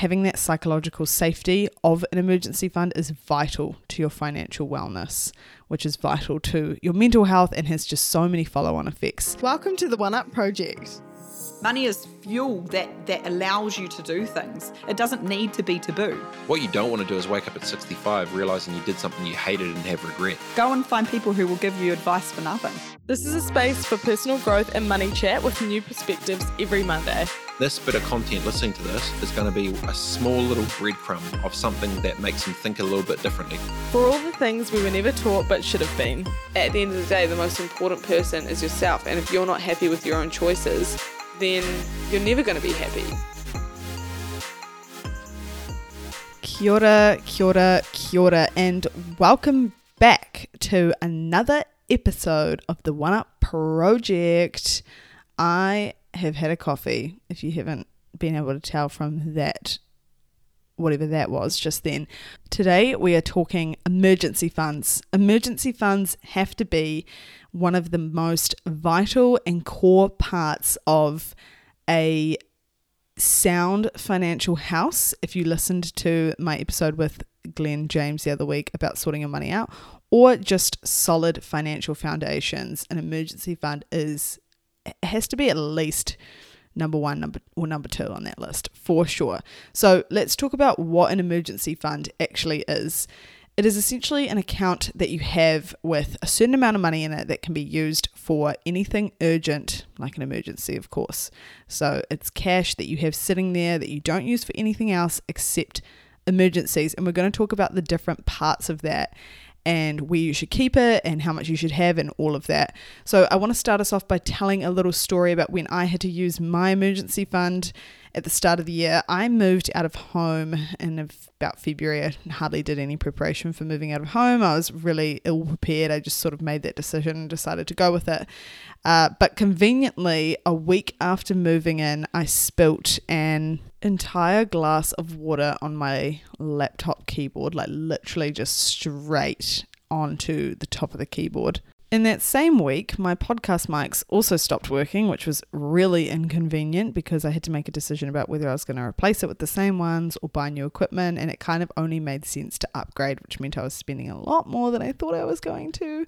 having that psychological safety of an emergency fund is vital to your financial wellness, which is vital to your mental health and has just so many follow on effects. Welcome to the One Up Project. Money is fuel that, that allows you to do things. It doesn't need to be taboo. What you don't want to do is wake up at 65 realizing you did something you hated and have regret. Go and find people who will give you advice for nothing. This is a space for personal growth and money chat with new perspectives every Monday. This bit of content listening to this is going to be a small little breadcrumb of something that makes them think a little bit differently. For all the things we were never taught but should have been. At the end of the day, the most important person is yourself, and if you're not happy with your own choices, then you're never going to be happy. Kia ora, kia ora, kia ora, and welcome back to another episode of the One Up Project. I have had a coffee, if you haven't been able to tell from that, whatever that was just then. Today we are talking emergency funds. Emergency funds have to be one of the most vital and core parts of a sound financial house. If you listened to my episode with Glen James the other week about sorting your money out, or just solid financial foundations, an emergency fund is has to be at least number one, number or number two on that list for sure. So let's talk about what an emergency fund actually is. It is essentially an account that you have with a certain amount of money in it that can be used for anything urgent, like an emergency, of course. So it's cash that you have sitting there that you don't use for anything else except emergencies. And we're going to talk about the different parts of that and where you should keep it and how much you should have and all of that. So, I want to start us off by telling a little story about when I had to use my emergency fund at the start of the year. I moved out of home in about February. I hardly did any preparation for moving out of home. I was really ill prepared. I just sort of made that decision and decided to go with it. Uh, but conveniently, a week after moving in, I spilt an entire glass of water on my laptop keyboard, like literally just straight onto the top of the keyboard. In that same week, my podcast mics also stopped working, which was really inconvenient because I had to make a decision about whether I was going to replace it with the same ones or buy new equipment. And it kind of only made sense to upgrade, which meant I was spending a lot more than I thought I was going to.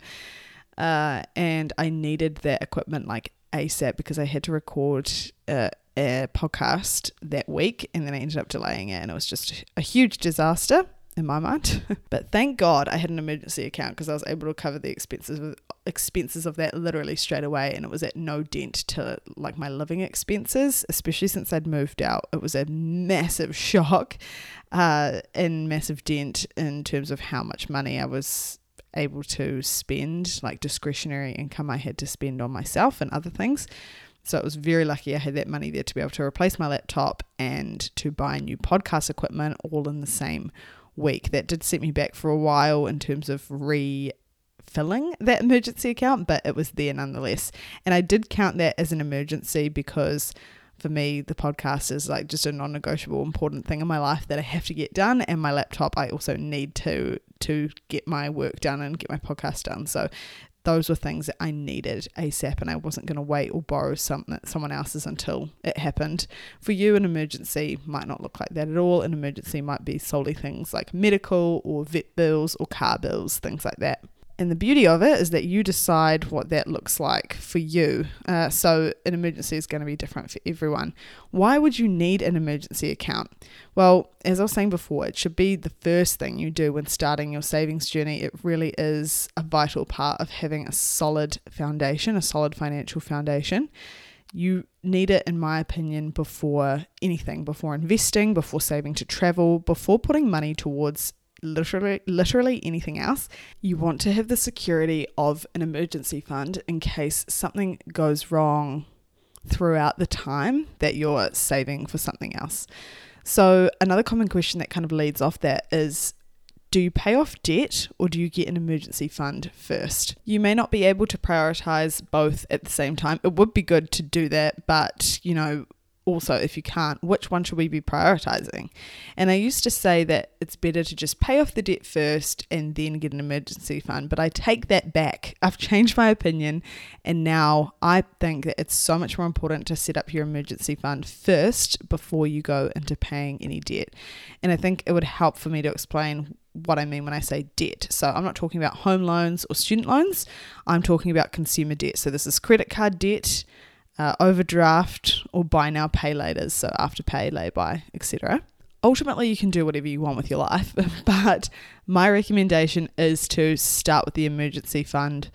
Uh, and I needed that equipment like ASAP because I had to record uh, a podcast that week and then I ended up delaying it and it was just a huge disaster in my mind. but thank God I had an emergency account because I was able to cover the expenses of expenses of that literally straight away and it was at no dent to like my living expenses, especially since I'd moved out. It was a massive shock uh, and massive dent in terms of how much money I was able to spend, like discretionary income I had to spend on myself and other things. So it was very lucky I had that money there to be able to replace my laptop and to buy new podcast equipment all in the same week. That did set me back for a while in terms of refilling that emergency account, but it was there nonetheless. And I did count that as an emergency because for me, the podcast is like just a non-negotiable important thing in my life that I have to get done. And my laptop, I also need to to get my work done and get my podcast done. So those were things that I needed ASAP and I wasn't going to wait or borrow something someone else's until it happened. For you, an emergency might not look like that at all. An emergency might be solely things like medical or vet bills or car bills, things like that. And the beauty of it is that you decide what that looks like for you. Uh, so, an emergency is going to be different for everyone. Why would you need an emergency account? Well, as I was saying before, it should be the first thing you do when starting your savings journey. It really is a vital part of having a solid foundation, a solid financial foundation. You need it, in my opinion, before anything, before investing, before saving to travel, before putting money towards literally literally anything else you want to have the security of an emergency fund in case something goes wrong throughout the time that you're saving for something else so another common question that kind of leads off that is do you pay off debt or do you get an emergency fund first? You may not be able to prioritize both at the same time. It would be good to do that, but you know, also, if you can't, which one should we be prioritizing? And I used to say that it's better to just pay off the debt first and then get an emergency fund, but I take that back. I've changed my opinion, and now I think that it's so much more important to set up your emergency fund first before you go into paying any debt. And I think it would help for me to explain what I mean when I say debt. So I'm not talking about home loans or student loans, I'm talking about consumer debt. So this is credit card debt uh, overdraft, or buy now, pay later, so Afterpay, lay by, etc. Ultimately, you can do whatever you want with your life, but my recommendation is to start with the emergency fund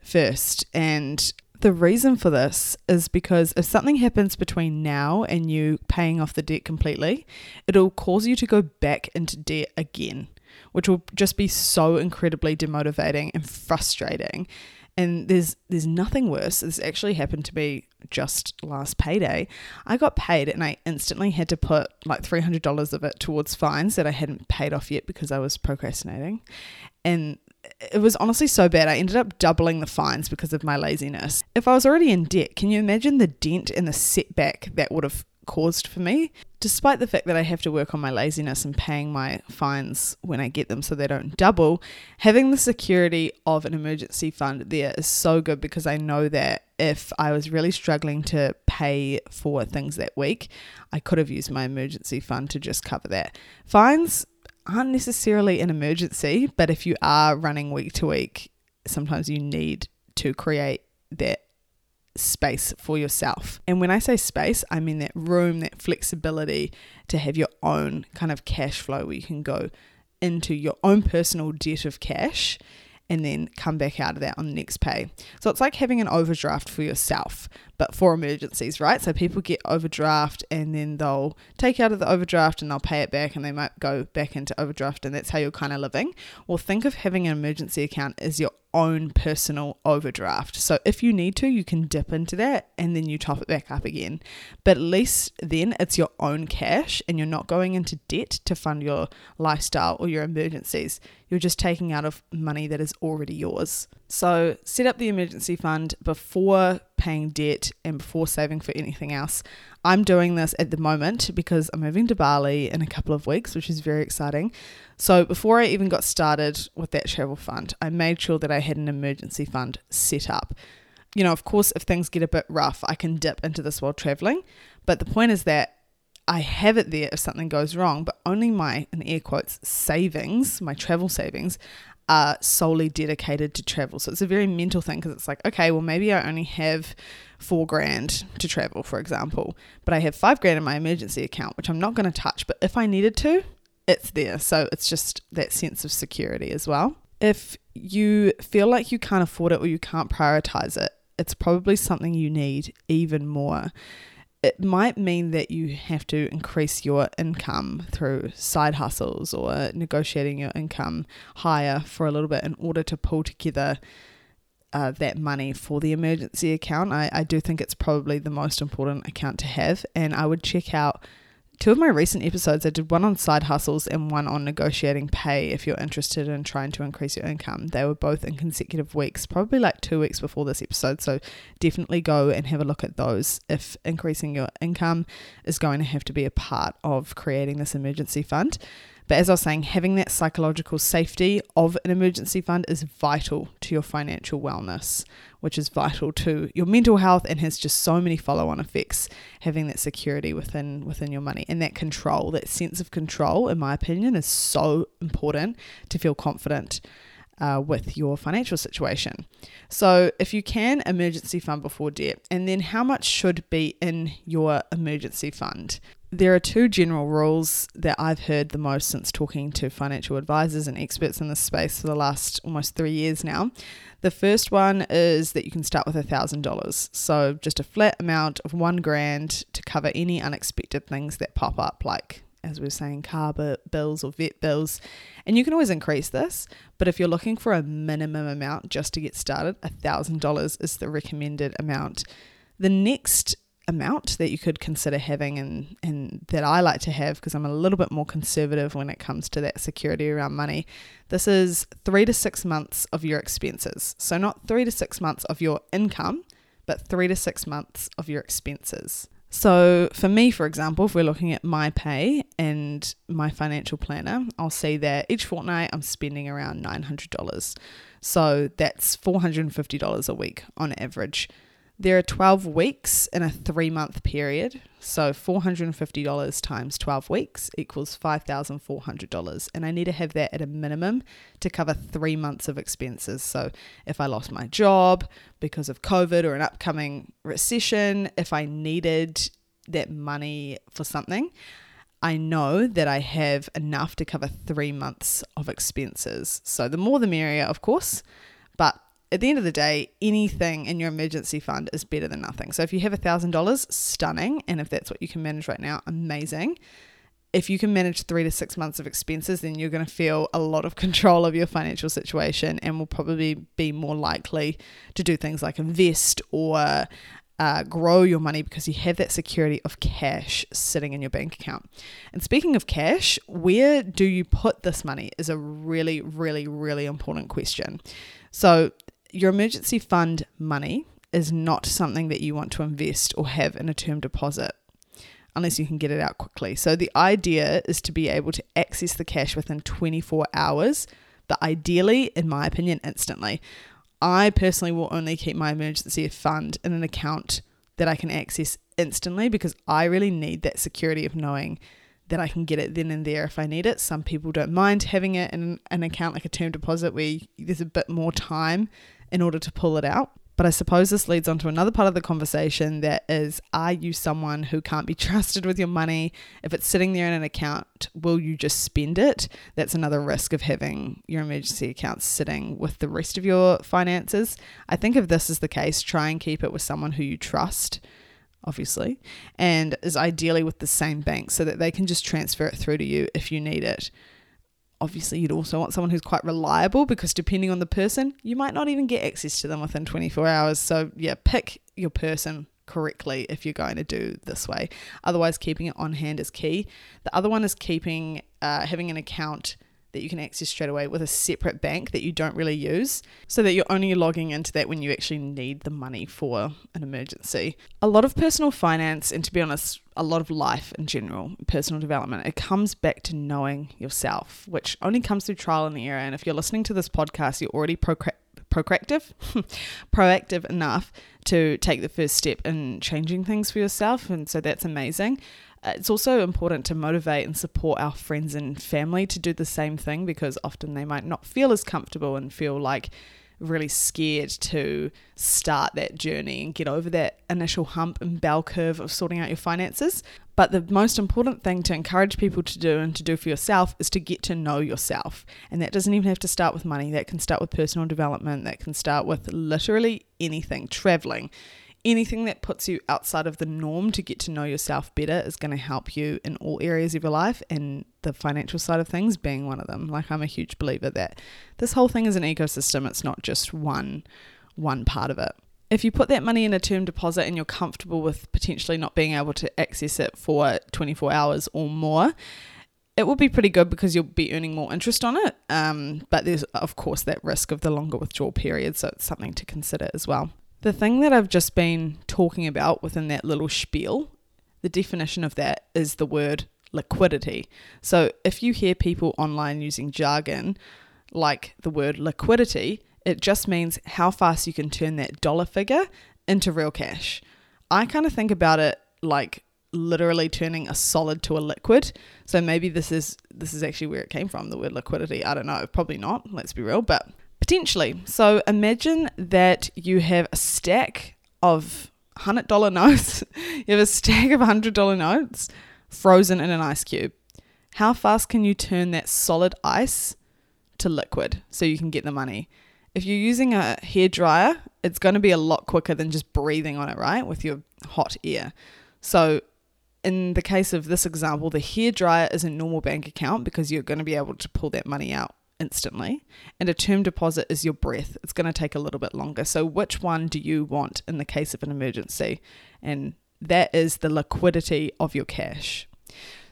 first. And the reason for this is because if something happens between now and you paying off the debt completely, it'll cause you to go back into debt again, which will just be so incredibly demotivating and frustrating. And there's there's nothing worse. This actually happened to me just last payday. I got paid and I instantly had to put like $300 of it towards fines that I hadn't paid off yet because I was procrastinating. And it was honestly so bad. I ended up doubling the fines because of my laziness. If I was already in debt, can you imagine the dent and the setback that would have caused for me, despite the fact that I have to work on my laziness and paying my fines when I get them so they don't double, having the security of an emergency fund there is so good because I know that if I was really struggling to pay for things that week, I could have used my emergency fund to just cover that. Fines aren't necessarily an emergency, but if you are running week to week, sometimes you need to create that space for yourself. And when I say space, I mean that room, that flexibility to have your own kind of cash flow where you can go into your own personal debt of cash and then come back out of that on the next pay. So it's like having an overdraft for yourself, but for emergencies, right? So people get overdraft and then they'll take out of the overdraft and they'll pay it back and they might go back into overdraft and that's how you're kind of living. Well, think of having an emergency account as your own personal overdraft. So if you need to, you can dip into that and then you top it back up again. But at least then it's your own cash and you're not going into debt to fund your lifestyle or your emergencies. You're just taking out of money that is already yours. So set up the emergency fund before paying debt and before saving for anything else. I'm doing this at the moment because I'm moving to Bali in a couple of weeks, which is very exciting. So before I even got started with that travel fund, I made sure that I had an emergency fund set up. You know, of course, if things get a bit rough, I can dip into this while traveling. But the point is that I have it there if something goes wrong, but only my, in air quotes, savings, my travel savings, solely dedicated to travel. So it's a very mental thing because it's like, okay, well, maybe I only have four grand to travel, for example, but I have five grand in my emergency account, which I'm not going to touch. But if I needed to, it's there. So it's just that sense of security as well. If you feel like you can't afford it or you can't prioritize it, it's probably something you need even more it might mean that you have to increase your income through side hustles or negotiating your income higher for a little bit in order to pull together uh, that money for the emergency account. I, I do think it's probably the most important account to have, and I would check out two of my recent episodes, I did one on side hustles and one on negotiating pay if you're interested in trying to increase your income. They were both in consecutive weeks, probably like two weeks before this episode. So definitely go and have a look at those if increasing your income is going to have to be a part of creating this emergency fund. But as I was saying, having that psychological safety of an emergency fund is vital to your financial wellness, which is vital to your mental health and has just so many follow-on effects having that security within within your money and that control, that sense of control in my opinion is so important to feel confident uh, with your financial situation. So, if you can, emergency fund before debt, and then how much should be in your emergency fund? There are two general rules that I've heard the most since talking to financial advisors and experts in this space for the last almost three years now. The first one is that you can start with $1,000. So, just a flat amount of one grand to cover any unexpected things that pop up, like as we are saying, car bills or vet bills. And you can always increase this, but if you're looking for a minimum amount just to get started, $1,000 is the recommended amount. The next amount that you could consider having and, and that I like to have because I'm a little bit more conservative when it comes to that security around money. This is three to six months of your expenses. So, not three to six months of your income, but three to six months of your expenses. So, for me, for example, if we're looking at my pay and my financial planner, I'll see that each fortnight I'm spending around $900. So, that's $450 a week on average. There are 12 weeks in a three month period. So $450 times 12 weeks equals $5,400. And I need to have that at a minimum to cover three months of expenses. So if I lost my job because of COVID or an upcoming recession, if I needed that money for something, I know that I have enough to cover three months of expenses. So the more the merrier, of course. But at the end of the day, anything in your emergency fund is better than nothing. So if you have $1,000, stunning. And if that's what you can manage right now, amazing. If you can manage three to six months of expenses, then you're going to feel a lot of control of your financial situation and will probably be more likely to do things like invest or uh, grow your money because you have that security of cash sitting in your bank account. And speaking of cash, where do you put this money is a really, really, really important question. So, your emergency fund money is not something that you want to invest or have in a term deposit unless you can get it out quickly. So the idea is to be able to access the cash within 24 hours, but ideally, in my opinion, instantly. I personally will only keep my emergency fund in an account that I can access instantly because I really need that security of knowing that I can get it then and there if I need it. Some people don't mind having it in an account like a term deposit where there's a bit more time in order to pull it out. But I suppose this leads on to another part of the conversation that is are you someone who can't be trusted with your money? If it's sitting there in an account, will you just spend it? That's another risk of having your emergency account sitting with the rest of your finances. I think if this is the case, try and keep it with someone who you trust obviously, and is ideally with the same bank so that they can just transfer it through to you if you need it obviously you'd also want someone who's quite reliable because depending on the person, you might not even get access to them within 24 hours. So, yeah, pick your person correctly if you're going to do this way. Otherwise, keeping it on hand is key. The other one is keeping uh, having an account that you can access straight away with a separate bank that you don't really use so that you're only logging into that when you actually need the money for an emergency. A lot of personal finance, and to be honest, a lot of life in general, personal development, it comes back to knowing yourself, which only comes through trial and error. And if you're listening to this podcast, you're already procra- proactive, proactive enough to take the first step in changing things for yourself. And so that's amazing. Uh, it's also important to motivate and support our friends and family to do the same thing because often they might not feel as comfortable and feel like really scared to start that journey and get over that initial hump and bell curve of sorting out your finances. But the most important thing to encourage people to do and to do for yourself is to get to know yourself. And that doesn't even have to start with money, that can start with personal development, that can start with literally anything, traveling anything that puts you outside of the norm to get to know yourself better is going to help you in all areas of your life and the financial side of things being one of them like i'm a huge believer that this whole thing is an ecosystem it's not just one one part of it if you put that money in a term deposit and you're comfortable with potentially not being able to access it for 24 hours or more it will be pretty good because you'll be earning more interest on it. Um, but there's, of course, that risk of the longer withdrawal period. So it's something to consider as well. The thing that I've just been talking about within that little spiel, the definition of that is the word liquidity. So if you hear people online using jargon like the word liquidity, it just means how fast you can turn that dollar figure into real cash. I kind of think about it like literally turning a solid to a liquid. So maybe this is this is actually where it came from, the word liquidity. I don't know, probably not, let's be real, but Potentially. So imagine that you have a stack of $100 notes. you have a stack of $100 notes frozen in an ice cube. How fast can you turn that solid ice to liquid so you can get the money? If you're using a hair dryer, it's going to be a lot quicker than just breathing on it, right? With your hot air. So in the case of this example, the hair dryer is a normal bank account because you're going to be able to pull that money out instantly, and a term deposit is your breath. It's going to take a little bit longer. So, which one do you want in the case of an emergency? And that is the liquidity of your cash.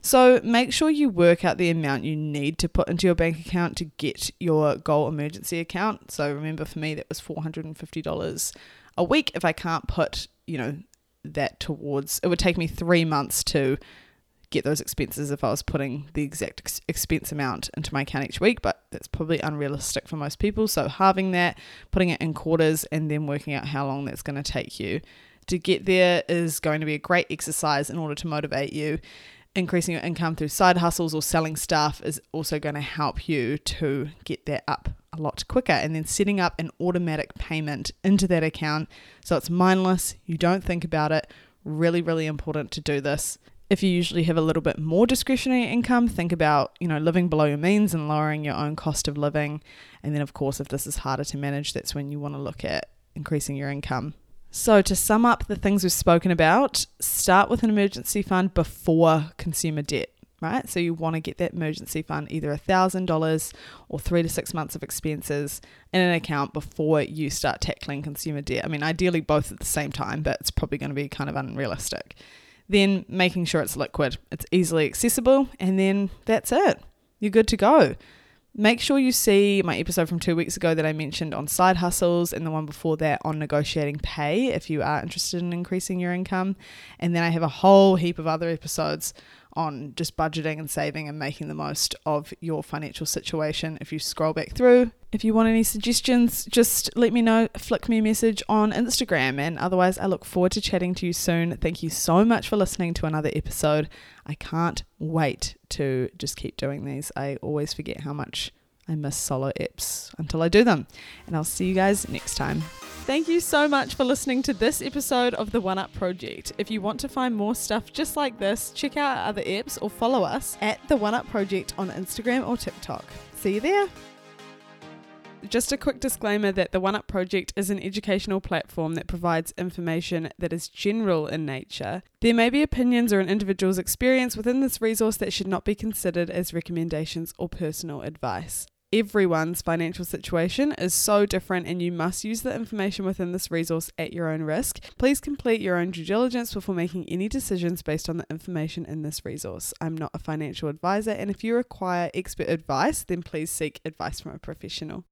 So, make sure you work out the amount you need to put into your bank account to get your goal emergency account. So, remember for me, that was $450 a week if I can't put, you know, that towards it would take me three months to get those expenses if I was putting the exact ex- expense amount into my account each week, but that's probably unrealistic for most people. So, halving that, putting it in quarters, and then working out how long that's going to take you to get there is going to be a great exercise in order to motivate you. Increasing your income through side hustles or selling stuff is also going to help you to get that up a lot quicker. And then setting up an automatic payment into that account so it's mindless, you don't think about it. Really, really important to do this if you usually have a little bit more discretionary income, think about, you know, living below your means and lowering your own cost of living. And then of course, if this is harder to manage, that's when you want to look at increasing your income. So, to sum up the things we've spoken about, start with an emergency fund before consumer debt, right? So, you want to get that emergency fund either $1,000 or three to six months of expenses in an account before you start tackling consumer debt. I mean, ideally both at the same time, but it's probably going to be kind of unrealistic then making sure it's liquid, it's easily accessible, and then that's it. You're good to go. Make sure you see my episode from two weeks ago that I mentioned on side hustles and the one before that on negotiating pay if you are interested in increasing your income. And then I have a whole heap of other episodes on just budgeting and saving and making the most of your financial situation. If you scroll back through, if you want any suggestions, just let me know, flick me a message on Instagram. And otherwise, I look forward to chatting to you soon. Thank you so much for listening to another episode. I can't wait to just keep doing these. I always forget how much I miss solo eps until I do them. And I'll see you guys next time. Thank you so much for listening to this episode of the One Up Project. If you want to find more stuff just like this, check out our other apps or follow us at the One Up Project on Instagram or TikTok. See you there. Just a quick disclaimer that the One Up Project is an educational platform that provides information that is general in nature. There may be opinions or an individual's experience within this resource that should not be considered as recommendations or personal advice everyone's financial situation is so different and you must use the information within this resource at your own risk. Please complete your own due diligence before making any decisions based on the information in this resource. I'm not a financial advisor, and if you require expert advice, then please seek advice from a professional.